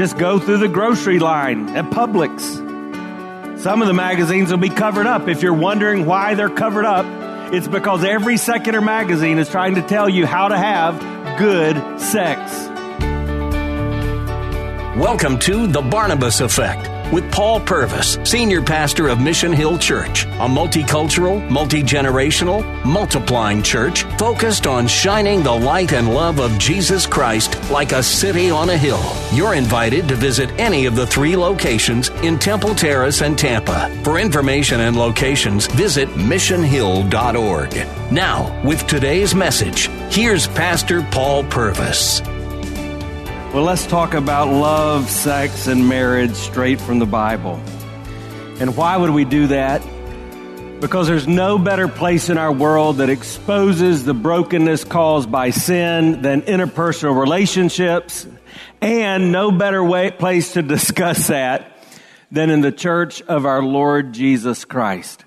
Just go through the grocery line at Publix. Some of the magazines will be covered up. If you're wondering why they're covered up, it's because every secular magazine is trying to tell you how to have good sex. Welcome to The Barnabas Effect with Paul Purvis, Senior Pastor of Mission Hill Church, a multicultural, multi generational, multiplying church focused on shining the light and love of Jesus Christ like a city on a hill. You're invited to visit any of the three locations in Temple Terrace and Tampa. For information and locations, visit missionhill.org. Now, with today's message, here's Pastor Paul Purvis. Well, let's talk about love, sex, and marriage straight from the Bible. And why would we do that? Because there's no better place in our world that exposes the brokenness caused by sin than interpersonal relationships, and no better way, place to discuss that than in the church of our Lord Jesus Christ.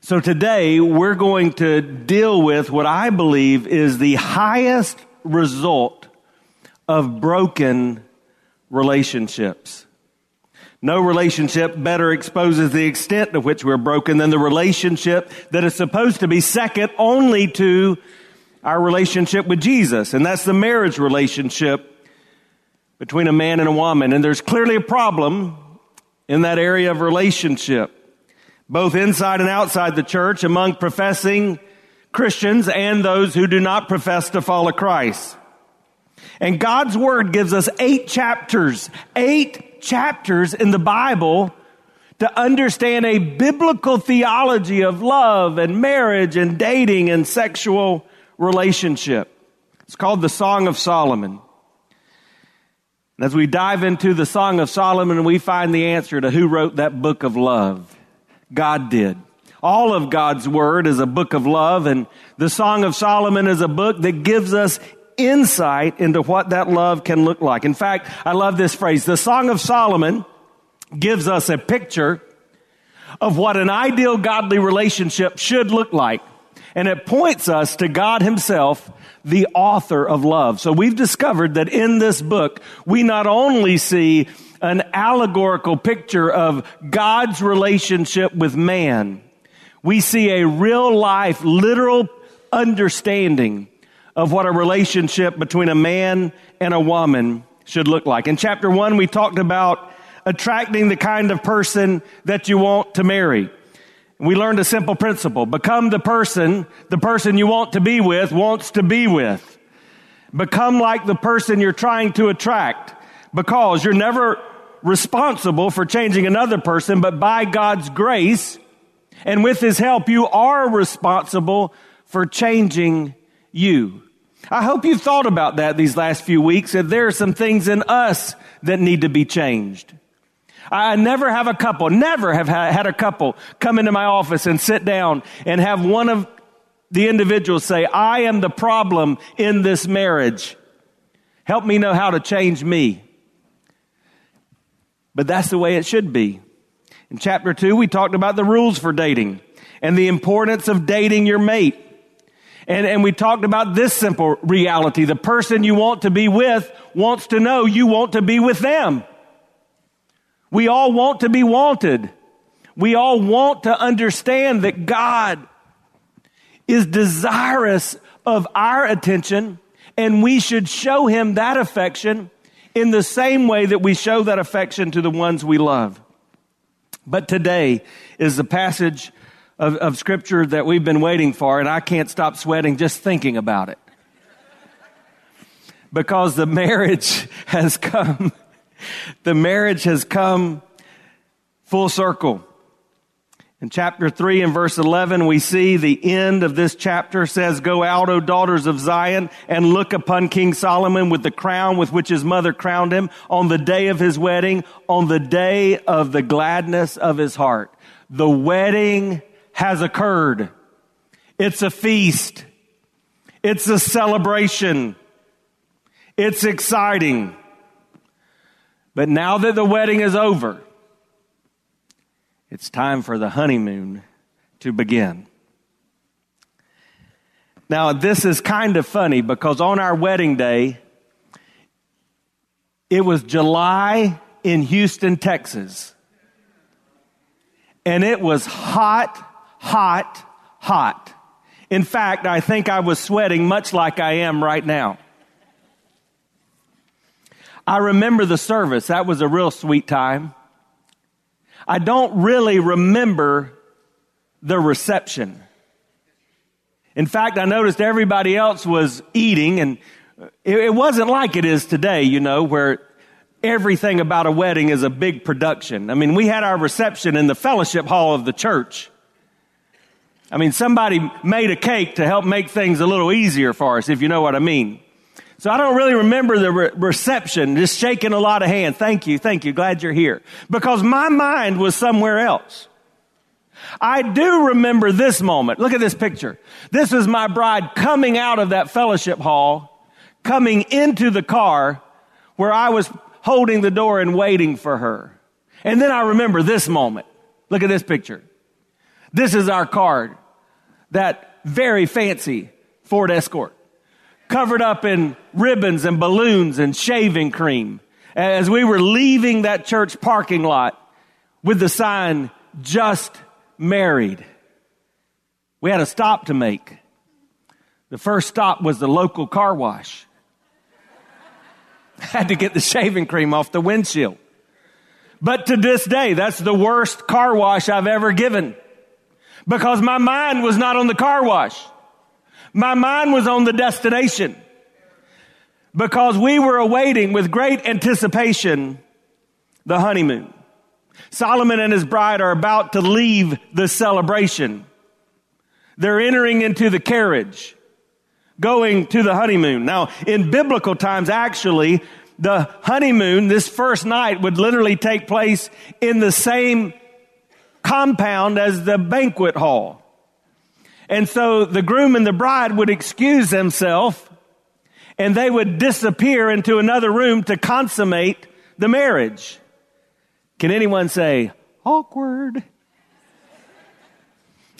So today we're going to deal with what I believe is the highest result of broken relationships. No relationship better exposes the extent to which we're broken than the relationship that is supposed to be second only to our relationship with Jesus. And that's the marriage relationship between a man and a woman. And there's clearly a problem in that area of relationship, both inside and outside the church, among professing Christians and those who do not profess to follow Christ. And God's Word gives us eight chapters, eight chapters in the Bible to understand a biblical theology of love and marriage and dating and sexual relationship. It's called the Song of Solomon. And as we dive into the Song of Solomon, we find the answer to who wrote that book of love. God did. All of God's Word is a book of love, and the Song of Solomon is a book that gives us insight into what that love can look like. In fact, I love this phrase. The Song of Solomon gives us a picture of what an ideal godly relationship should look like. And it points us to God Himself, the author of love. So we've discovered that in this book, we not only see an allegorical picture of God's relationship with man, we see a real life, literal understanding of what a relationship between a man and a woman should look like. In chapter one, we talked about attracting the kind of person that you want to marry. We learned a simple principle. Become the person the person you want to be with wants to be with. Become like the person you're trying to attract because you're never responsible for changing another person, but by God's grace and with His help, you are responsible for changing you. I hope you've thought about that these last few weeks, that there are some things in us that need to be changed. I never have a couple, never have had a couple come into my office and sit down and have one of the individuals say, I am the problem in this marriage. Help me know how to change me. But that's the way it should be. In chapter two, we talked about the rules for dating and the importance of dating your mate. And, and we talked about this simple reality. The person you want to be with wants to know you want to be with them. We all want to be wanted. We all want to understand that God is desirous of our attention and we should show him that affection in the same way that we show that affection to the ones we love. But today is the passage of, of scripture that we've been waiting for, and I can't stop sweating just thinking about it. Because the marriage has come, the marriage has come full circle. In chapter 3 and verse 11, we see the end of this chapter says, Go out, O daughters of Zion, and look upon King Solomon with the crown with which his mother crowned him on the day of his wedding, on the day of the gladness of his heart. The wedding has occurred. It's a feast. It's a celebration. It's exciting. But now that the wedding is over, it's time for the honeymoon to begin. Now, this is kind of funny because on our wedding day, it was July in Houston, Texas. And it was hot, hot, hot. In fact, I think I was sweating much like I am right now. I remember the service. That was a real sweet time. I don't really remember the reception. In fact, I noticed everybody else was eating and it, wasn't like it is today, you know, where everything about a wedding is a big production. I mean, we had our reception in the fellowship hall of the church. I mean, somebody made a cake to help make things a little easier for us, if you know what I mean. So I don't really remember the re- reception, just shaking a lot of hands. Thank you, thank you, glad you're here. Because my mind was somewhere else. I do remember this moment. Look at this picture. This is my bride coming out of that fellowship hall, coming into the car where I was holding the door and waiting for her. And then I remember this moment. Look at this picture. This is our card. That very fancy Ford Escort covered up in ribbons and balloons and shaving cream as we were leaving that church parking lot with the sign, just married. We had a stop to make. The first stop was the local car wash. had to get the shaving cream off the windshield. But to this day, that's the worst car wash I've ever given because my mind was not on the car wash. My mind was on the destination because we were awaiting with great anticipation the honeymoon. Solomon and his bride are about to leave the celebration. They're entering into the carriage, going to the honeymoon. Now, in biblical times, actually, the honeymoon, this first night, would literally take place in the same compound as the banquet hall. And so the groom and the bride would excuse themselves and they would disappear into another room to consummate the marriage. Can anyone say, awkward?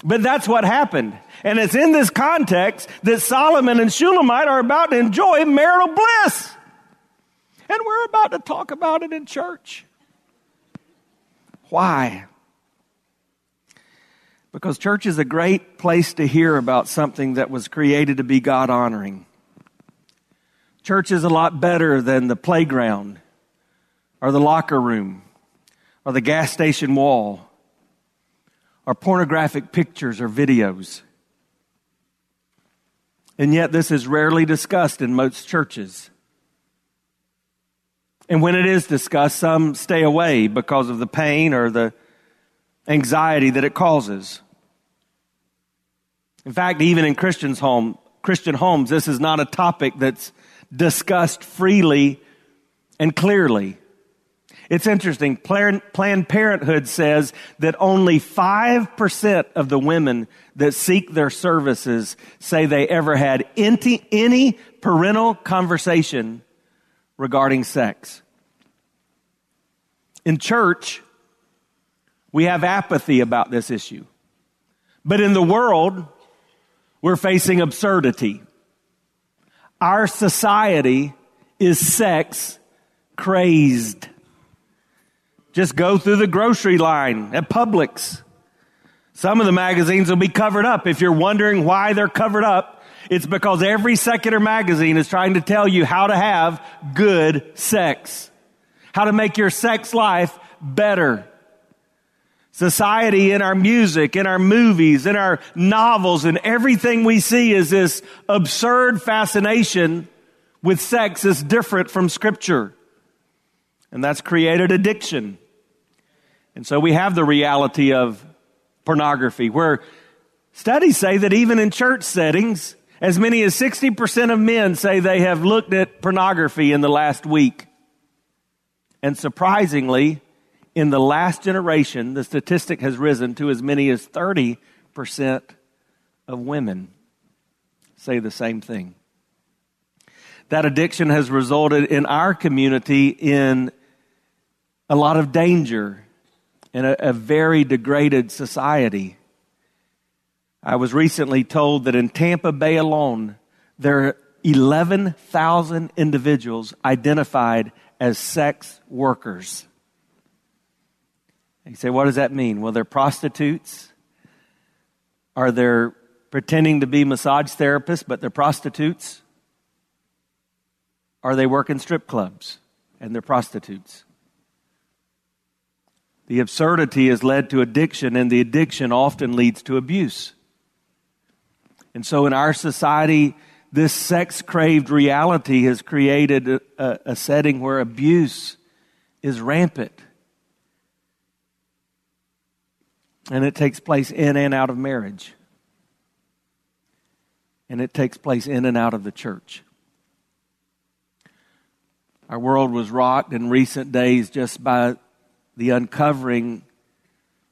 But that's what happened. And it's in this context that Solomon and Shulamite are about to enjoy marital bliss. And we're about to talk about it in church. Why? Because church is a great place to hear about something that was created to be God honoring. Church is a lot better than the playground or the locker room or the gas station wall or pornographic pictures or videos. And yet, this is rarely discussed in most churches. And when it is discussed, some stay away because of the pain or the anxiety that it causes. In fact, even in Christians' home, Christian homes, this is not a topic that's discussed freely and clearly. It's interesting. Planned Parenthood says that only 5% of the women that seek their services say they ever had any, any parental conversation regarding sex. In church, we have apathy about this issue. But in the world, we're facing absurdity. Our society is sex crazed. Just go through the grocery line at Publix. Some of the magazines will be covered up. If you're wondering why they're covered up, it's because every secular magazine is trying to tell you how to have good sex, how to make your sex life better. Society in our music, in our movies, in our novels, and everything we see is this absurd fascination with sex is different from scripture. And that's created addiction. And so we have the reality of pornography, where studies say that even in church settings, as many as 60% of men say they have looked at pornography in the last week. And surprisingly, in the last generation, the statistic has risen to as many as 30% of women say the same thing. That addiction has resulted in our community in a lot of danger in a, a very degraded society. I was recently told that in Tampa Bay alone, there are 11,000 individuals identified as sex workers. You say, what does that mean? Well, they're prostitutes. Are they pretending to be massage therapists, but they're prostitutes? Are they working strip clubs and they're prostitutes? The absurdity has led to addiction, and the addiction often leads to abuse. And so, in our society, this sex craved reality has created a, a, setting where abuse is rampant. And it takes place in and out of marriage. And it takes place in and out of the church. Our world was rocked in recent days just by the uncovering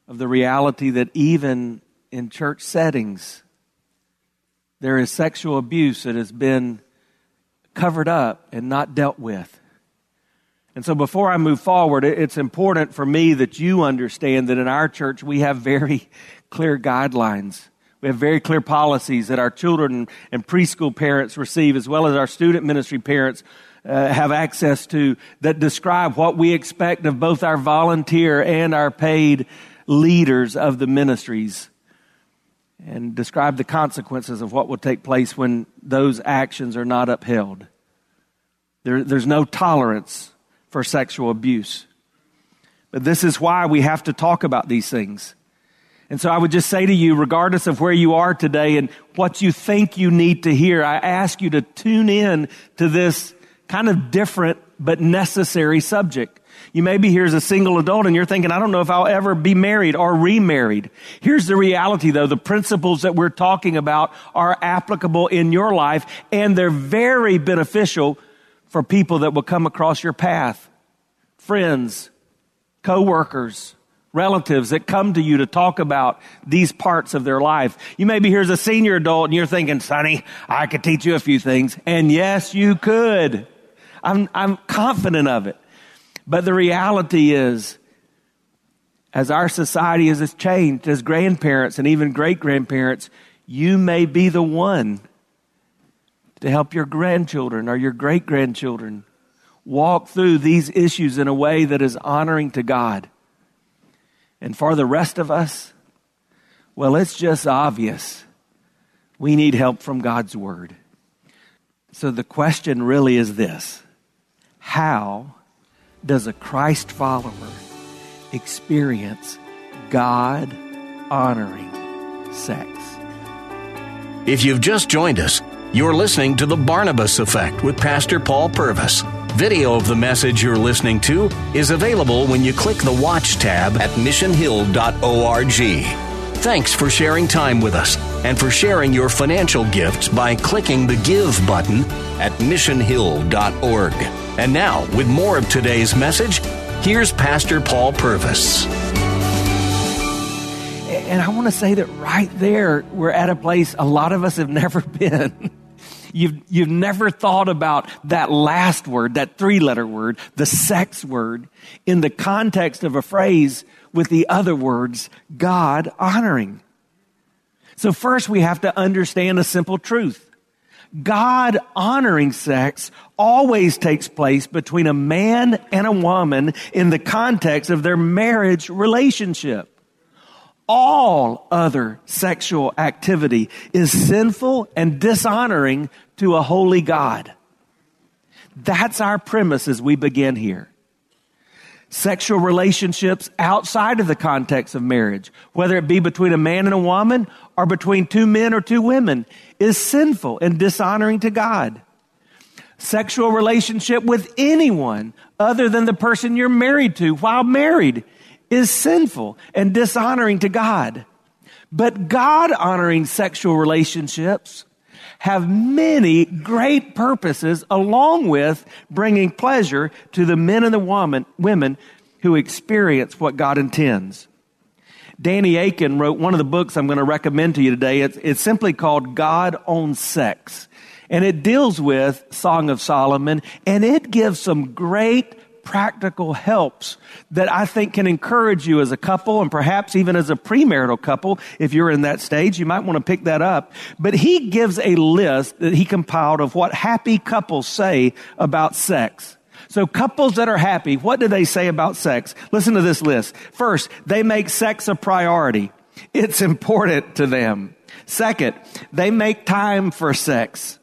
of the reality that even in church settings, there is sexual abuse that has been covered up and not dealt with. And so, before I move forward, it's important for me that you understand that in our church we have very clear guidelines. We have very clear policies that our children and preschool parents receive, as well as our student ministry parents uh, have access to that describe what we expect of both our volunteer and our paid leaders of the ministries and describe the consequences of what will take place when those actions are not upheld. There, there's no tolerance for sexual abuse. But this is why we have to talk about these things. And so I would just say to you, regardless of where you are today and what you think you need to hear, I ask you to tune in to this kind of different but necessary subject. You may be here as a single adult and you're thinking, I don't know if I'll ever be married or remarried. Here's the reality though. The principles that we're talking about are applicable in your life and they're very beneficial for people that will come across your path. Friends, co-workers, relatives that come to you to talk about these parts of their life. You may be here as a senior adult and you're thinking, Sonny, I could teach you a few things. And yes, you could. I'm, I'm confident of it. But the reality is, as our society has changed, as grandparents and even great grandparents, you may be the one to help your grandchildren or your great grandchildren walk through these issues in a way that is honoring to God. And for the rest of us, well, it's just obvious. We need help from God's Word. So the question really is this how does a Christ follower experience God honoring sex? If you've just joined us, you're listening to The Barnabas Effect with Pastor Paul Purvis. Video of the message you're listening to is available when you click the Watch tab at missionhill.org. Thanks for sharing time with us and for sharing your financial gifts by clicking the Give button at missionhill.org. And now, with more of today's message, here's Pastor Paul Purvis. And I want to say that right there, we're at a place a lot of us have never been. You've, you've never thought about that last word, that three letter word, the sex word, in the context of a phrase with the other words, God honoring. So first we have to understand a simple truth. God honoring sex always takes place between a man and a woman in the context of their marriage relationship. All other sexual activity is sinful and dishonoring to a holy God. That's our premise as we begin here sexual relationships outside of the context of marriage, whether it be between a man and a woman or between two men or two women, is sinful and dishonoring to God. Sexual relationship with anyone other than the person you're married to while married is sinful and dishonoring to God. But God honoring sexual relationships have many great purposes along with bringing pleasure to the men and the woman, women who experience what God intends. Danny Akin wrote one of the books I'm going to recommend to you today. It's, it's simply called God on Sex. And it deals with Song of Solomon and it gives some great practical helps that I think can encourage you as a couple and perhaps even as a premarital couple. If you're in that stage, you might want to pick that up. But he gives a list that he compiled of what happy couples say about sex. So couples that are happy, what do they say about sex? Listen to this list. First, they make sex a priority. It's important to them. Second, they make time for sex.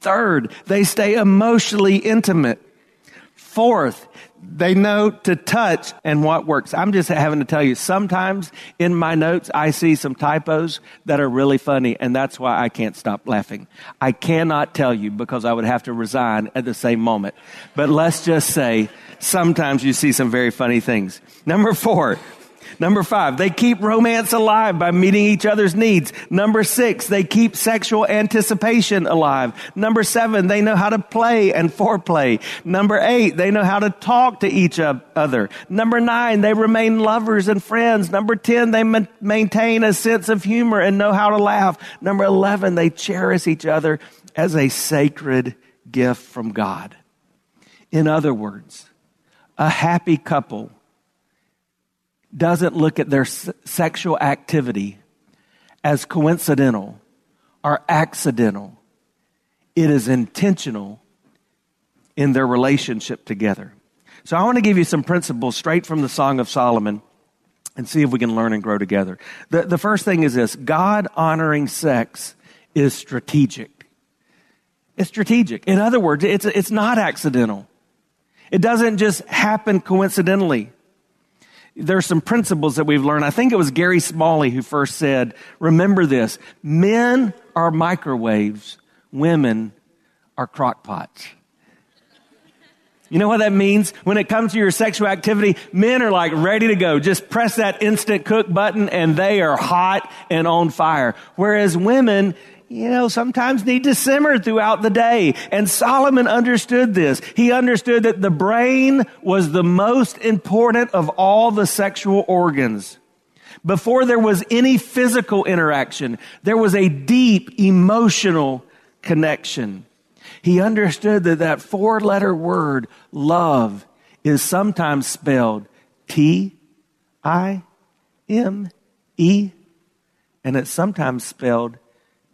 Third, they stay emotionally intimate. Fourth, they know to touch and what works. I'm just having to tell you, sometimes in my notes, I see some typos that are really funny, and that's why I can't stop laughing. I cannot tell you because I would have to resign at the same moment. But let's just say, sometimes you see some very funny things. Number four, Number five, they keep romance alive by meeting each other's needs. Number six, they keep sexual anticipation alive. Number seven, they know how to play and foreplay. Number eight, they know how to talk to each other. Number nine, they remain lovers and friends. Number 10, they ma- maintain a sense of humor and know how to laugh. Number 11, they cherish each other as a sacred gift from God. In other words, a happy couple doesn't look at their s- sexual activity as coincidental or accidental. It is intentional in their relationship together. So I want to give you some principles straight from the Song of Solomon and see if we can learn and grow together. The, the first thing is this God honoring sex is strategic. It's strategic. In other words, it's, it's not accidental. It doesn't just happen coincidentally there's some principles that we've learned. I think it was Gary Smalley who first said, remember this, men are microwaves, women are crock pots. You know what that means? When it comes to your sexual activity, men are like ready to go. Just press that instant cook button and they are hot and on fire. Whereas women, you know, sometimes need to simmer throughout the day. And Solomon understood this. He understood that the brain was the most important of all the sexual organs. Before there was any physical interaction, there was a deep emotional connection. He understood that that four letter word, love, is sometimes spelled T I M E, and it's sometimes spelled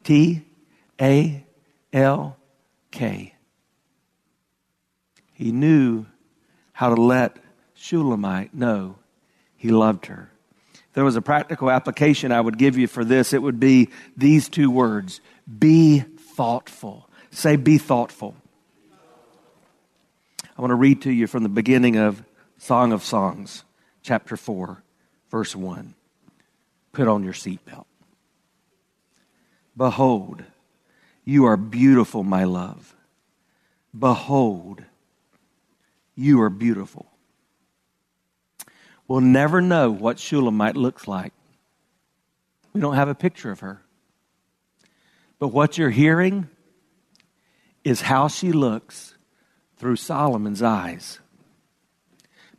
T A L K. He knew how to let Shulamite know he loved her. If there was a practical application I would give you for this, it would be these two words be thoughtful. Say, be thoughtful. I want to read to you from the beginning of Song of Songs, chapter 4, verse 1. Put on your seatbelt. Behold, you are beautiful, my love. Behold, you are beautiful. We'll never know what Shulamite looks like. We don't have a picture of her. But what you're hearing is how she looks through Solomon's eyes.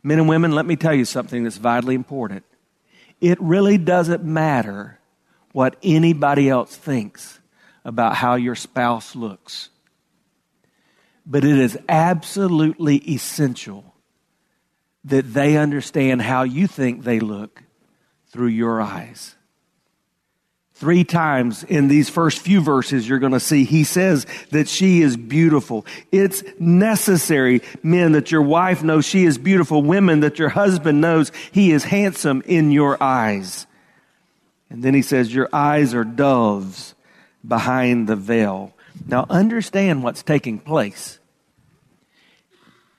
Men and women, let me tell you something that's vitally important. It really doesn't matter what anybody else thinks about how your spouse looks. But it is absolutely essential that they understand how you think they look through your eyes. Three times in these first few verses, you're going to see he says that she is beautiful. It's necessary, men, that your wife knows she is beautiful. Women, that your husband knows he is handsome in your eyes. And then he says, Your eyes are doves behind the veil. Now understand what's taking place.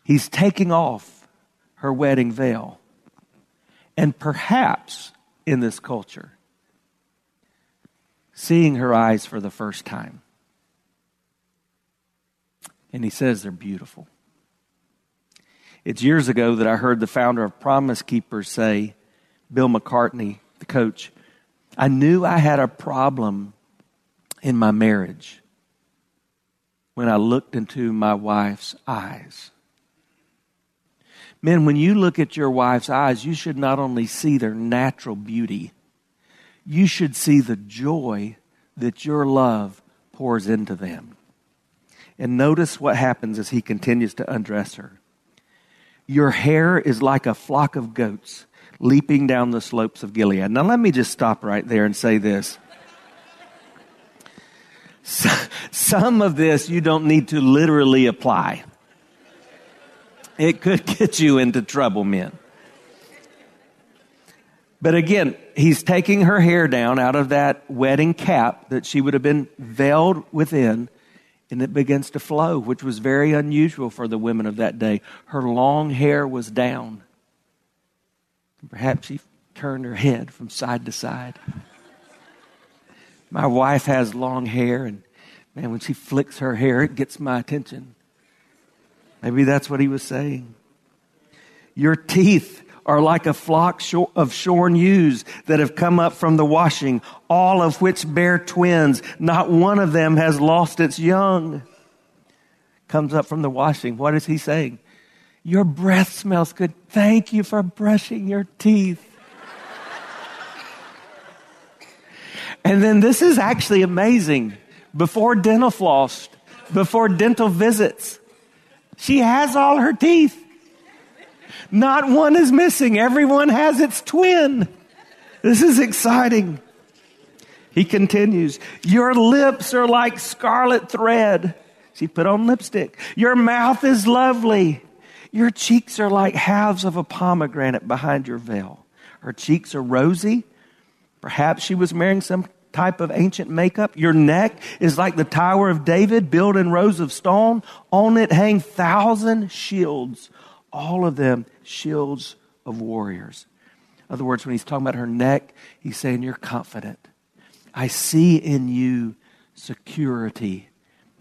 He's taking off her wedding veil. And perhaps in this culture, seeing her eyes for the first time. And he says they're beautiful. It's years ago that I heard the founder of Promise Keepers say, Bill McCartney, the coach, I knew I had a problem in my marriage when I looked into my wife's eyes. Men, when you look at your wife's eyes, you should not only see their natural beauty, you should see the joy that your love pours into them. And notice what happens as he continues to undress her. Your hair is like a flock of goats leaping down the slopes of Gilead. Now, let me just stop right there and say this. Some of this you don't need to literally apply. It could get you into trouble, men. But again, he's taking her hair down out of that wedding cap that she would have been veiled within, and it begins to flow, which was very unusual for the women of that day. Her long hair was down. Perhaps she turned her head from side to side. My wife has long hair, and man, when she flicks her hair, it gets my attention. Maybe that's what he was saying. Your teeth are like a flock of shorn ewes that have come up from the washing, all of which bear twins. Not one of them has lost its young. Comes up from the washing. What is he saying? Your breath smells good. Thank you for brushing your teeth. and then this is actually amazing. Before dental floss, before dental visits, she has all her teeth. Not one is missing. Everyone has its twin. This is exciting. He continues, Your lips are like scarlet thread. She put on lipstick. Your mouth is lovely. Your cheeks are like halves of a pomegranate behind your veil. Her cheeks are rosy. Perhaps she was wearing some type of ancient makeup. Your neck is like the Tower of David built in rows of stone. On it hang thousand shields, all of them shields of warriors. In other words, when he's talking about her neck, he's saying, You're confident. I see in you security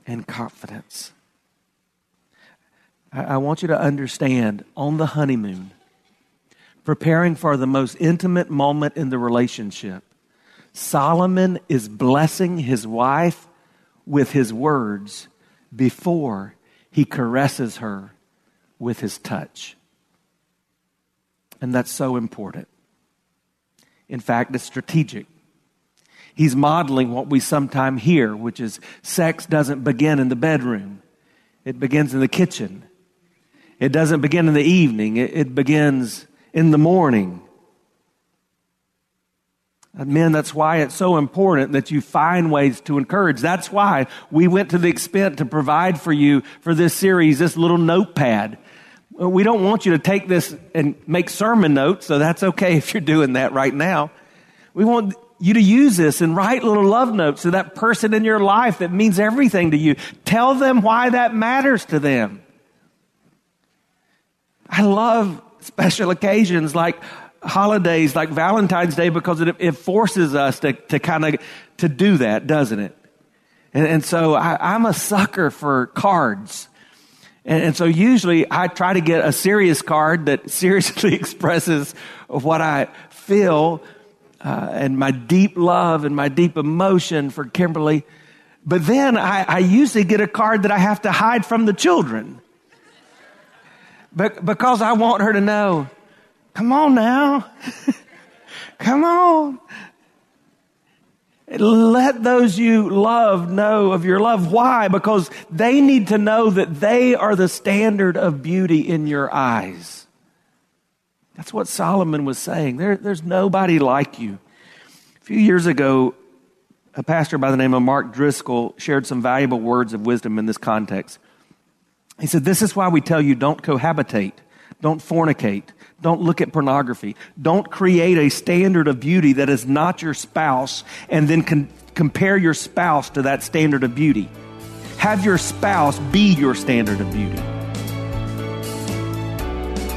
and confidence. I, want you to understand on the honeymoon, preparing for the most intimate moment in the relationship, Solomon is blessing his wife with his words before he caresses her with his touch. And that's so important. In fact, it's strategic. He's modeling what we sometimes hear, which is sex doesn't begin in the bedroom, it begins in the kitchen. It doesn't begin in the evening, it, it begins in the morning. And men, that's why it's so important that you find ways to encourage. That's why we went to the extent to provide for you for this series this little notepad. We don't want you to take this and make sermon notes, so that's okay if you're doing that right now. We want you to use this and write little love notes to that person in your life that means everything to you. Tell them why that matters to them. I love special occasions like holidays like Valentine's Day because it, it forces us to, to kind of to do that, doesn't it? And, and so I, am a sucker for cards. And, and, so usually I try to get a serious card that seriously expresses what I feel uh, and my deep love and my deep emotion for Kimberly. But then I, I usually get a card that I have to hide from the children. But because I want her to know Come on now. Come on. Let those you love know of your love. Why? Because they need to know that they are the standard of beauty in your eyes. That's what Solomon was saying. There, there's nobody like you. A few years ago, a pastor by the name of Mark Driscoll shared some valuable words of wisdom in this context. He said, This is why we tell you don't cohabitate, don't fornicate, don't look at pornography. Don't create a standard of beauty that is not your spouse and then con- compare your spouse to that standard of beauty. Have your spouse be your standard of beauty.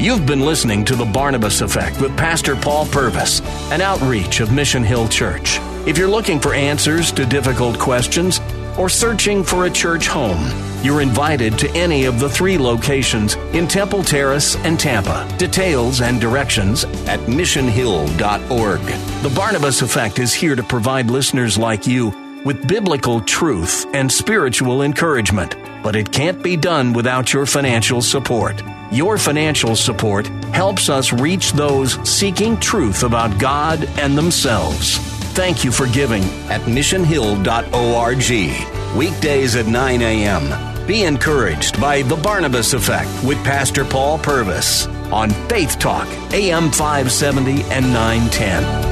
You've been listening to The Barnabas Effect with Pastor Paul Purvis, an outreach of Mission Hill Church. If you're looking for answers to difficult questions, or searching for a church home, you're invited to any of the three locations in Temple Terrace and Tampa. Details and directions at missionhill.org. The Barnabas Effect is here to provide listeners like you with biblical truth and spiritual encouragement, but it can't be done without your financial support. Your financial support helps us reach those seeking truth about God and themselves. Thank you for giving at missionhill.org. Weekdays at 9 a.m. Be encouraged by The Barnabas Effect with Pastor Paul Purvis on Faith Talk, AM 570 and 910.